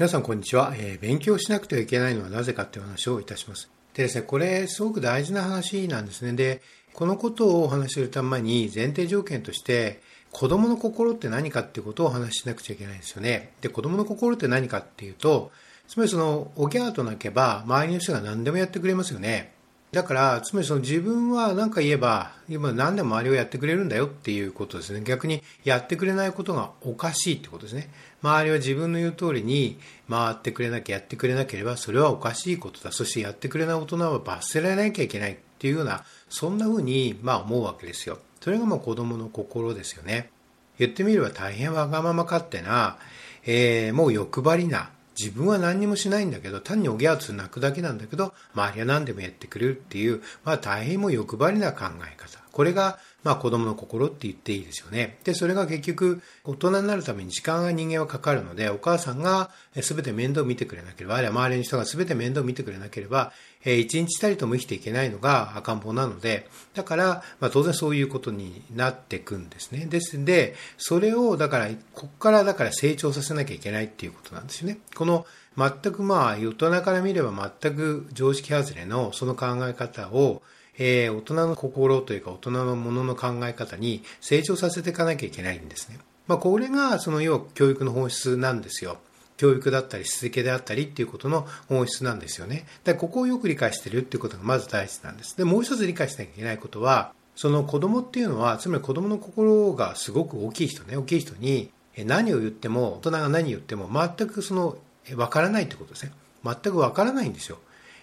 皆さんこんにちは、えー、勉強しなくてはいけないのはなぜかという話をいたします。でですね、これすごく大事な話なんですね。で、このことをお話しするために前提条件として子供の心って何かっていうことをお話ししなくちゃいけないんですよね。で、子供の心って何かっていうと、つまりその、おぎゃーと泣けば周りの人が何でもやってくれますよね。だから、つまりその自分は何か言えば、今何でも周りをやってくれるんだよっていうことですね。逆にやってくれないことがおかしいってことですね。周りは自分の言う通りに回ってくれなきゃやってくれなければ、それはおかしいことだ。そしてやってくれない大人は罰せられなきゃいけないっていうような、そんな風に、まあ思うわけですよ。それがまあ子供の心ですよね。言ってみれば大変わがまま勝手な、えー、もう欲張りな、自分は何にもしないんだけど、単におぎゃーつ泣くだけなんだけど、周りは何でもやってくれるっていう、まあ大変も欲張りな考え方。これが、まあ子供の心って言っていいですよね。で、それが結局、大人になるために時間が人間はかかるので、お母さんが全て面倒を見てくれなければ、あるいは周りの人が全て面倒を見てくれなければ、え一日たりとも生きていけないのが赤ん坊なので、だから、まあ当然そういうことになっていくんですね。ですんで、それを、だから、ここからだから成長させなきゃいけないっていうことなんですよね。この、全くまあ、大人から見れば全く常識外れのその考え方を、えー、大人の心というか大人のものの考え方に成長させていかなきゃいけないんですね。まあ、これがその要は教育の本質なんですよ。教育だったり、しつけであったりっていうことの本質なんですよね。だここをよく理解してるっていうことがまず大事なんです。で、もう一つ理解しなきゃいけないことは、その子供っていうのは、つまり子供の心がすごく大きい人ね、大きい人に何を言っても、大人が何を言っても全くその、わからないってことですね。全くわからないんですよ。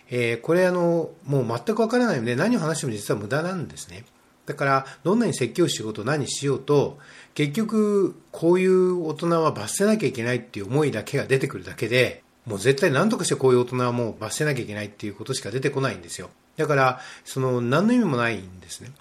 えー、これあの、もう全くわからないので何を話しても実は無駄なんですね。だから、どんなに説教仕事何しようと、結局、こういう大人は罰せなきゃいけないっていう思いだけが出てくるだけで、もう絶対何とかしてこういう大人はもう罰せなきゃいけないっていうことしか出てこないんですよ。だから、その、何の意味もないんですね。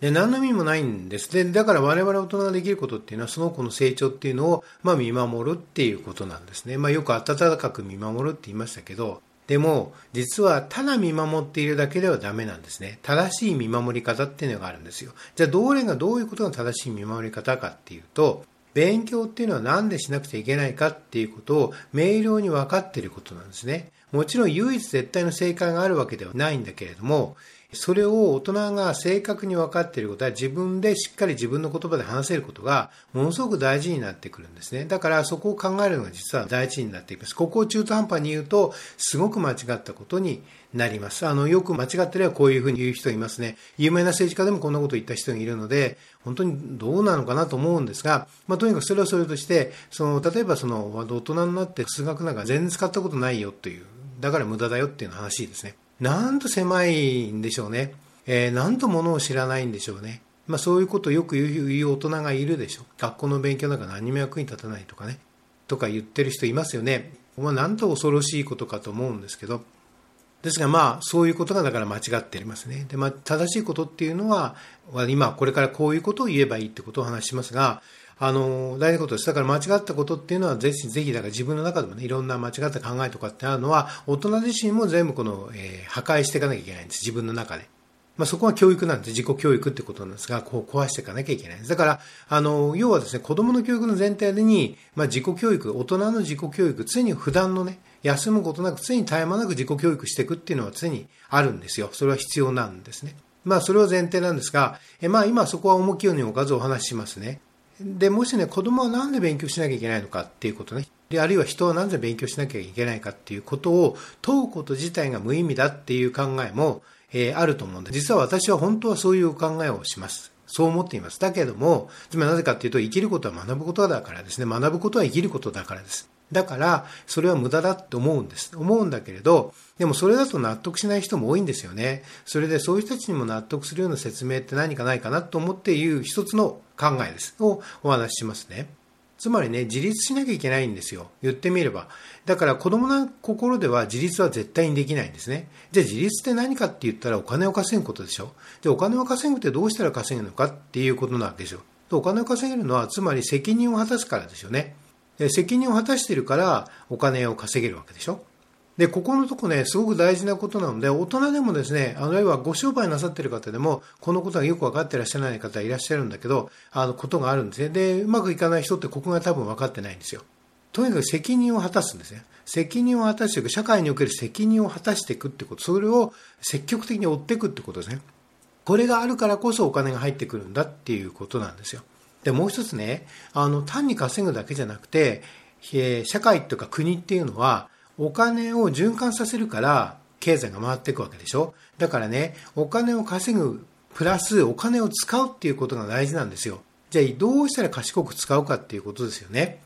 で、何の意味もないんです。で、だから我々大人ができることっていうのは、その子の成長っていうのを、まあ見守るっていうことなんですね。まあよく温かく見守るって言いましたけど、でも、実はただ見守っているだけではダメなんですね。正しい見守り方っていうのがあるんですよ。じゃあ、どれがどういうことが正しい見守り方かっていうと、勉強っていうのは何でしなくちゃいけないかっていうことを明瞭に分かっていることなんですね。もちろん唯一絶対の正解があるわけではないんだけれども、それを大人が正確に分かっていることは自分でしっかり自分の言葉で話せることがものすごく大事になってくるんですね。だからそこを考えるのが実は大事になっていきます。ここを中途半端に言うとすごく間違ったことになります。あの、よく間違ってればこういうふうに言う人いますね。有名な政治家でもこんなことを言った人がいるので、本当にどうなのかなと思うんですが、まあ、とにかくそれはそれとして、その、例えばその、大人になって数学なんか全然使ったことないよという、だから無駄だよっていう話ですね。なんと狭いんでしょうね。えー、なんとものを知らないんでしょうね。まあそういうことをよく言う大人がいるでしょう。学校の勉強なんか何も役に立たないとかね。とか言ってる人いますよね。まあなんと恐ろしいことかと思うんですけど。ですがまあそういうことがだから間違っていますね。でまあ正しいことっていうのは、今これからこういうことを言えばいいってことを話しますが、あの、大事なことです。だから間違ったことっていうのは、ぜひ、ぜひ、だから自分の中でもね、いろんな間違った考えとかってあるのは、大人自身も全部この、えー、破壊していかなきゃいけないんです。自分の中で。まあ、そこは教育なんです。自己教育ってことなんですが、こう壊していかなきゃいけないんです。だから、あの、要はですね、子供の教育の前提に、まあ、自己教育、大人の自己教育、常に普段のね、休むことなく、常に絶え間なく自己教育していくっていうのは常にあるんですよ。それは必要なんですね。まあ、それは前提なんですが、えまあ、今そこは重きをに置かずお話ししますね。で、もしね、子供はなんで勉強しなきゃいけないのかっていうことね。で、あるいは人はなぜ勉強しなきゃいけないかっていうことを問うこと自体が無意味だっていう考えも、えー、あると思うんで、実は私は本当はそういう考えをします。そう思っています。だけども、つまりなぜかっていうと、生きることは学ぶことだからですね。学ぶことは生きることだからです。だから、それは無駄だって思うんです。思うんだけれど、でもそれだと納得しない人も多いんですよね。それでそういう人たちにも納得するような説明って何かないかなと思っていう一つの考えです。をお話ししますね。つまりね、自立しなきゃいけないんですよ。言ってみれば。だから子供の心では自立は絶対にできないんですね。じゃあ自立って何かって言ったらお金を稼ぐことでしょ。で、お金を稼ぐってどうしたら稼ぐのかっていうことなわけですよ。お金を稼げるのはつまり責任を果たすからですよね。責任を果たしているからお金を稼げるわけでしょ？で、ここのとこね、すごく大事なことなので、大人でもですね、あの、要はご商売なさってる方でも、このことがよく分かってらっしゃらない方いらっしゃるんだけど、あの、ことがあるんですね。で、うまくいかない人ってここが多分分かってないんですよ。とにかく責任を果たすんですね。責任を果たしていく、社会における責任を果たしていくってこと、それを積極的に追っていくってことですね。これがあるからこそお金が入ってくるんだっていうことなんですよ。で、もう一つね、あの、単に稼ぐだけじゃなくて、え社会とか国っていうのは、お金を循環させるから、経済が回っていくわけでしょ？だからね、お金を稼ぐ、プラスお金を使うっていうことが大事なんですよ。じゃあ、どうしたら賢く使うかっていうことですよね。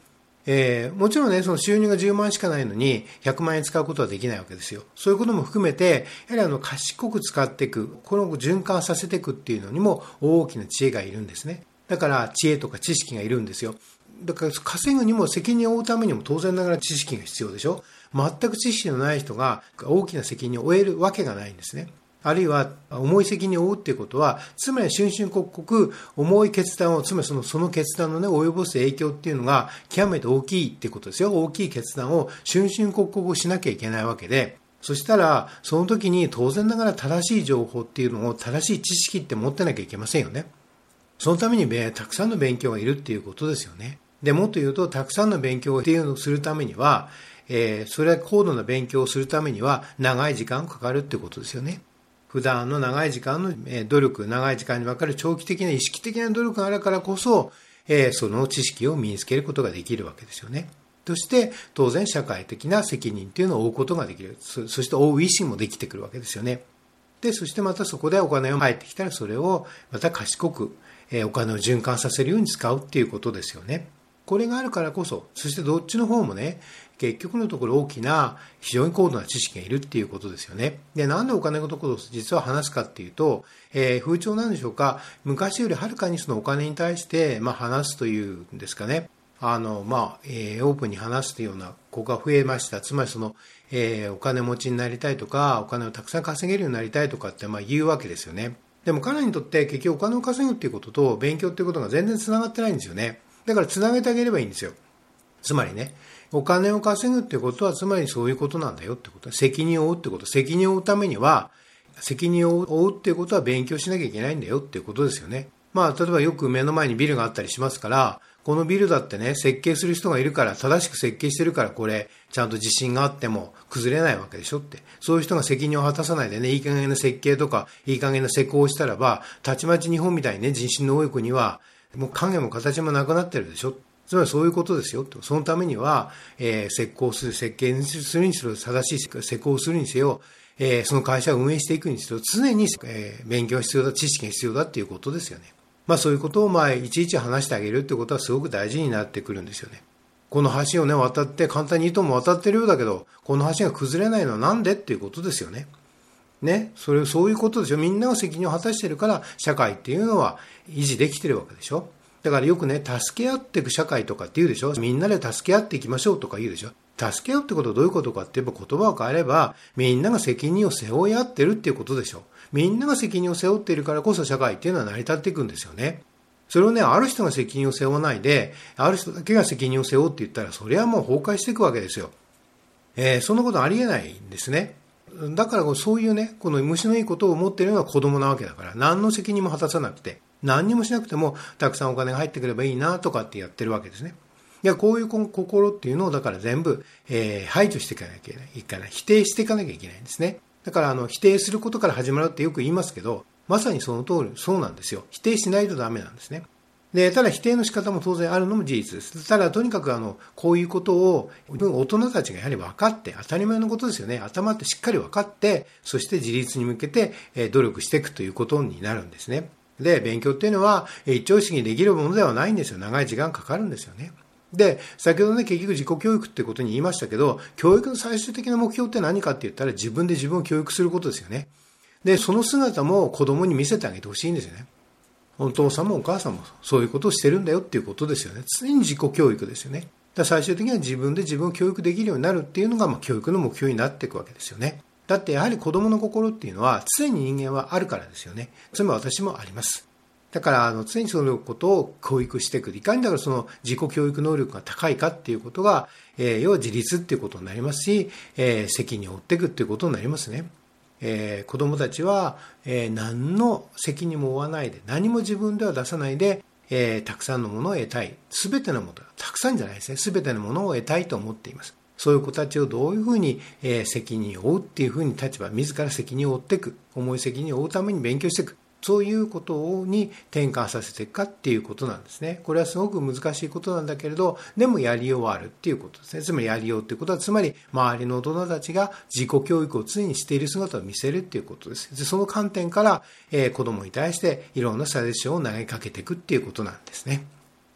えー、もちろんね、その収入が10万しかないのに、100万円使うことはできないわけですよ。そういうことも含めて、やはりあの、賢く使っていく、この循環させていくっていうのにも大きな知恵がいるんですね。だから、知恵とか知識がいるんですよ。だから、稼ぐにも責任を負うためにも当然ながら知識が必要でしょ。全く知識のない人が大きな責任を負えるわけがないんですね。あるいは重い責任を負うっていうことは、つまり春春刻々重い決断を、つまりそのその決断のね、及ぼす影響っていうのが極めて大きいっていうことですよ。大きい決断を春春刻々しなきゃいけないわけで、そしたら、その時に当然ながら正しい情報っていうのを、正しい知識って持ってなきゃいけませんよね。そのためにたくさんの勉強がいるっていうことですよね。で、もっと言うと、たくさんの勉強っていうのをするためには、えー、それは高度な勉強をするためには長い時間かかるってことですよね。普段の長い時間の努力、長い時間にわかる長期的な意識的な努力があるからこそ、えー、その知識を身につけることができるわけですよね。そして、当然社会的な責任っていうのを負うことができる。そして負う意思もできてくるわけですよね。で、そしてまたそこでお金を入ってきたらそれをまた賢く、え、お金を循環させるように使うっていうことですよね。これがあるからこそ、そしてどっちの方もね、結局のところ大きな非常に高度な知識がいるっていうことですよね。で、なんでお金のところを実は話すかっていうと、えー、風潮なんでしょうか、昔よりはるかにそのお金に対して、まあ、話すというんですかね。あの、まあ、えー、オープンに話すというような子が増えました。つまりその、えー、お金持ちになりたいとか、お金をたくさん稼げるようになりたいとかって、まあ、言うわけですよね。でも彼にとって結局お金を稼ぐっていうことと勉強っていうことが全然繋がってないんですよね。だから繋げてあげればいいんですよ。つまりね、お金を稼ぐってことは、つまりそういうことなんだよってこと。責任を負うってこと。責任を負うためには、責任を負うっていうことは勉強しなきゃいけないんだよっていうことですよね。まあ、例えばよく目の前にビルがあったりしますから、このビルだってね、設計する人がいるから、正しく設計してるから、これ、ちゃんと地震があっても崩れないわけでしょって。そういう人が責任を果たさないでね、いい加減な設計とか、いい加減な施工をしたらば、たちまち日本みたいにね、地震の多い国は、もう影も形もなくなってるでしょ。つまりそういうことですよ。そのためには、えー、設計する、設計にするにしろ、正しい施工するにせよ、えー、その会社を運営していくにせよ、常に、えー、勉強が必要だ、知識が必要だっていうことですよね。まあそういうことを、まあ、いちいち話してあげるってことはすごく大事になってくるんですよね。この橋をね、渡って、簡単に糸も渡ってるようだけど、この橋が崩れないのはなんでっていうことですよね。ね？それ、そういうことですよ。みんなが責任を果たしてるから、社会っていうのは維持できてるわけでしょ。だからよくね、助け合っていく社会とかって言うでしょみんなで助け合っていきましょうとか言うでしょ助け合うってことはどういうことかって言えば言葉を変えれば、みんなが責任を背負い合ってるっていうことでしょみんなが責任を背負っているからこそ社会っていうのは成り立っていくんですよね。それをね、ある人が責任を背負わないで、ある人だけが責任を背負うって言ったら、それはもう崩壊していくわけですよ。えー、そんなことありえないんですね。だからそういうね、この虫のいいことを思っているのは子供なわけだから、何の責任も果たさなくて、何にもしなくてもたくさんお金が入ってくればいいなとかってやってるわけですね。いや、こういう心っていうのをだから全部、えー、排除していかなきゃいけない。いかない。否定していかなきゃいけないんですね。だからあの、否定することから始まるってよく言いますけど、まさにその通り、そうなんですよ。否定しないとダメなんですね。で、ただ否定の仕方も当然あるのも事実です。ただとにかくあの、こういうことを大人たちがやはり分かって、当たり前のことですよね。頭ってしっかり分かって、そして自立に向けて努力していくということになるんですね。で、勉強っていうのは一朝一夕にできるものではないんですよ。長い時間かかるんですよね。で、先ほどね、結局自己教育ってことに言いましたけど、教育の最終的な目標って何かって言ったら自分で自分を教育することですよね。で、その姿も子供に見せてあげてほしいんですよね。お父さんもお母さんもそういうことをしてるんだよっていうことですよね。常に自己教育ですよね。だ最終的には自分で自分を教育できるようになるっていうのが、まあ、教育の目標になっていくわけですよね。だってやはり子供の心っていうのは常に人間はあるからですよね。それも私もあります。だから、あの、常にそのことを教育していく。いかにだからその自己教育能力が高いかっていうことが、えー、要は自立っていうことになりますし、えー、責任を負っていくっていうことになりますね。えー、子供たちは、えー、何の責任も負わないで、何も自分では出さないで、えー、たくさんのものを得たい。すべてのもの、たくさんじゃないですね。すべてのものを得たいと思っています。そういう子たちをどういうふうに、えー、責任を負うっていうふうに立場、自ら責任を負っていく、重い責任を負うために勉強していく。そういうことに転換させていくかっていうことなんですね。これはすごく難しいことなんだけれど、でもやりようはあるっていうことですね。つまりやりようっていうことは、つまり周りの大人たちが自己教育を常にしている姿を見せるっていうことです。でその観点から、えー、子供に対していろんなサジェッションを投げかけていくっていうことなんですね。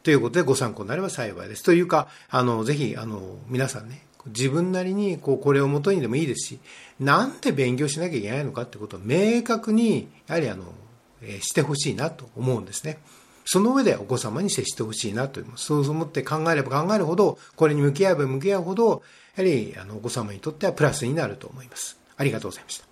ということでご参考になれば幸いです。というか、あの、ぜひ、あの、皆さんね、自分なりにこうこれをもとにでもいいですし、なんで勉強しなきゃいけないのかってことを明確に、やはりあの、してほしいなと思うんですね。その上でお子様に接してほしいなと思います。そう思って考えれば考えるほど、これに向き合えば向き合うほど、やはりあのお子様にとってはプラスになると思います。ありがとうございました。